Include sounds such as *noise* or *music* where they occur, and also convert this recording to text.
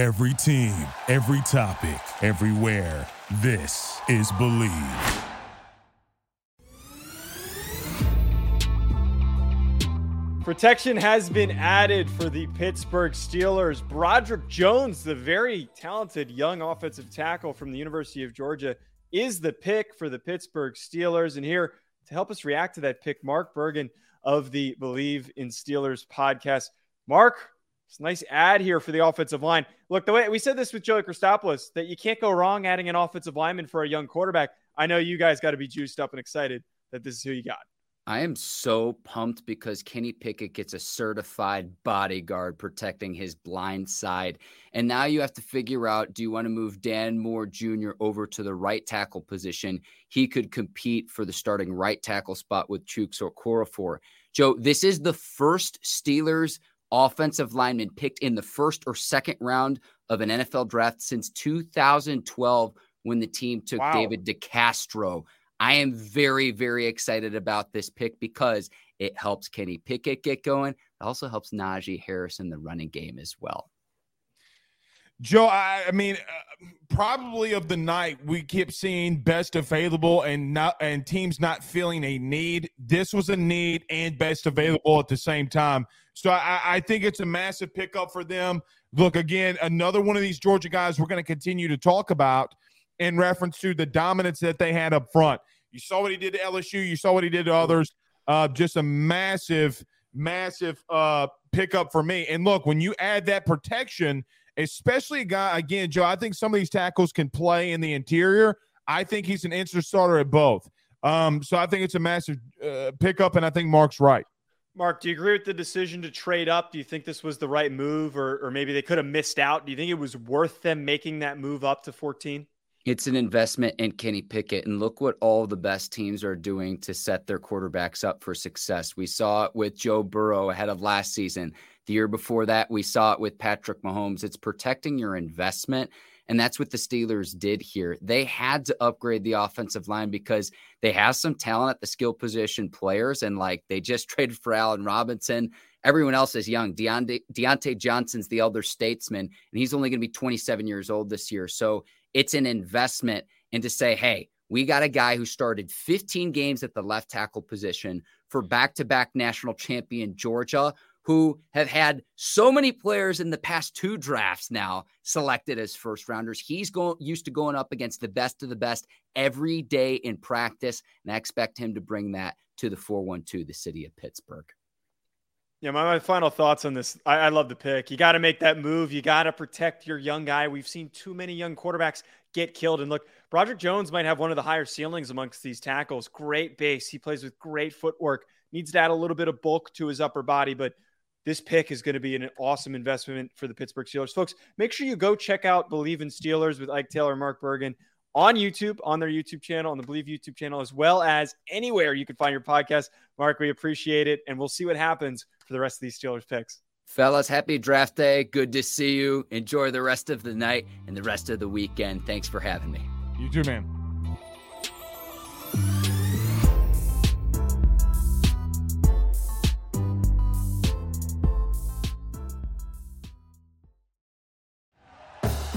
Every team, every topic, everywhere. This is Bleav. Protection has been added for the Pittsburgh Steelers. Broderick Jones, the very talented young offensive tackle from the University of Georgia, is the pick for the Pittsburgh Steelers. And here to help us react to that pick, Mark Bergin of the Bleav in Steelers podcast. Mark, it's a nice ad here for the offensive line. Look, the way we said this with Joey Christopoulos, that you can't go wrong adding an offensive lineman for a young quarterback. I know you guys got to be juiced up and excited that this is who you got. I am so pumped because Kenny Pickett gets a certified bodyguard protecting his blind side. And now you have to figure out do you want to move Dan Moore Jr. over to the right tackle position? He could compete for the starting right tackle spot with Chuks Okorafor. Joe, this is the first Steelers offensive lineman picked in the first or second round of an NFL draft since 2012 when the team took wow. David DeCastro I am very, very excited about this pick because it helps Kenny Pickett get going. It also helps Najee Harris in the running game as well. Joe, I, I mean, uh, probably of the night we keep seeing best available and not and teams not feeling a need. This was a need and best available at the same time. So I, I think it's a massive pickup for them. Look, again, another one of these Georgia guys we're going to continue to talk about in reference to the dominance that they had up front. You saw what he did to LSU. You saw what he did to others. Uh, just a massive, massive uh, pickup for me. And look, when you add that protection, especially a guy again, Joe, I think some of these tackles can play in the interior. I think he's an instant starter at both. Um, so I think it's a massive uh, pickup, and I think Mark's right. Mark, do you agree with the decision to trade up? Do you think this was the right move, or, or maybe they could have missed out? Do you think it was worth them making that move up to 14? It's an investment in Kenny Pickett. And look what all the best teams are doing to set their quarterbacks up for success. We saw it with Joe Burrow ahead of last season. The year before that, we saw it with Patrick Mahomes. It's protecting your investment. And that's what the Steelers did here. They had to upgrade the offensive line because they have some talent at the skill position players. And like they just *laughs* traded for Allen Robinson. Everyone else is young. Diontae, Diontae Johnson's the elder statesman, and he's only going to be 27 years old this year. So it's an investment and to say, hey, we got a guy who started 15 games at the left tackle position for back to back national champion Georgia, who have had so many players in the past two drafts now selected as first rounders. He's going used to going up against the best of the best every day in practice. And I expect him to bring that to the 412, the city of Pittsburgh. Yeah, my, my final thoughts on this. I, I love the pick. You got to make that move. You got to protect your young guy. We've seen too many young quarterbacks get killed. And look, Broderick Jones might have one of the higher ceilings amongst these tackles. Great base. He plays with great footwork. Needs to add a little bit of bulk to his upper body, but this pick is going to be an awesome investment for the Pittsburgh Steelers. Folks, make sure you go check out Bleav in Steelers with Ike Taylor and Mark Bergin on YouTube, on their YouTube channel, on the Bleav YouTube channel, as well as anywhere you can find your podcast. Mark, we appreciate it, and we'll see what happens for the rest of these Steelers picks. Fellas, happy draft day. Good to see you. Enjoy the rest of the night and the rest of the weekend. Thanks for having me. You too, man.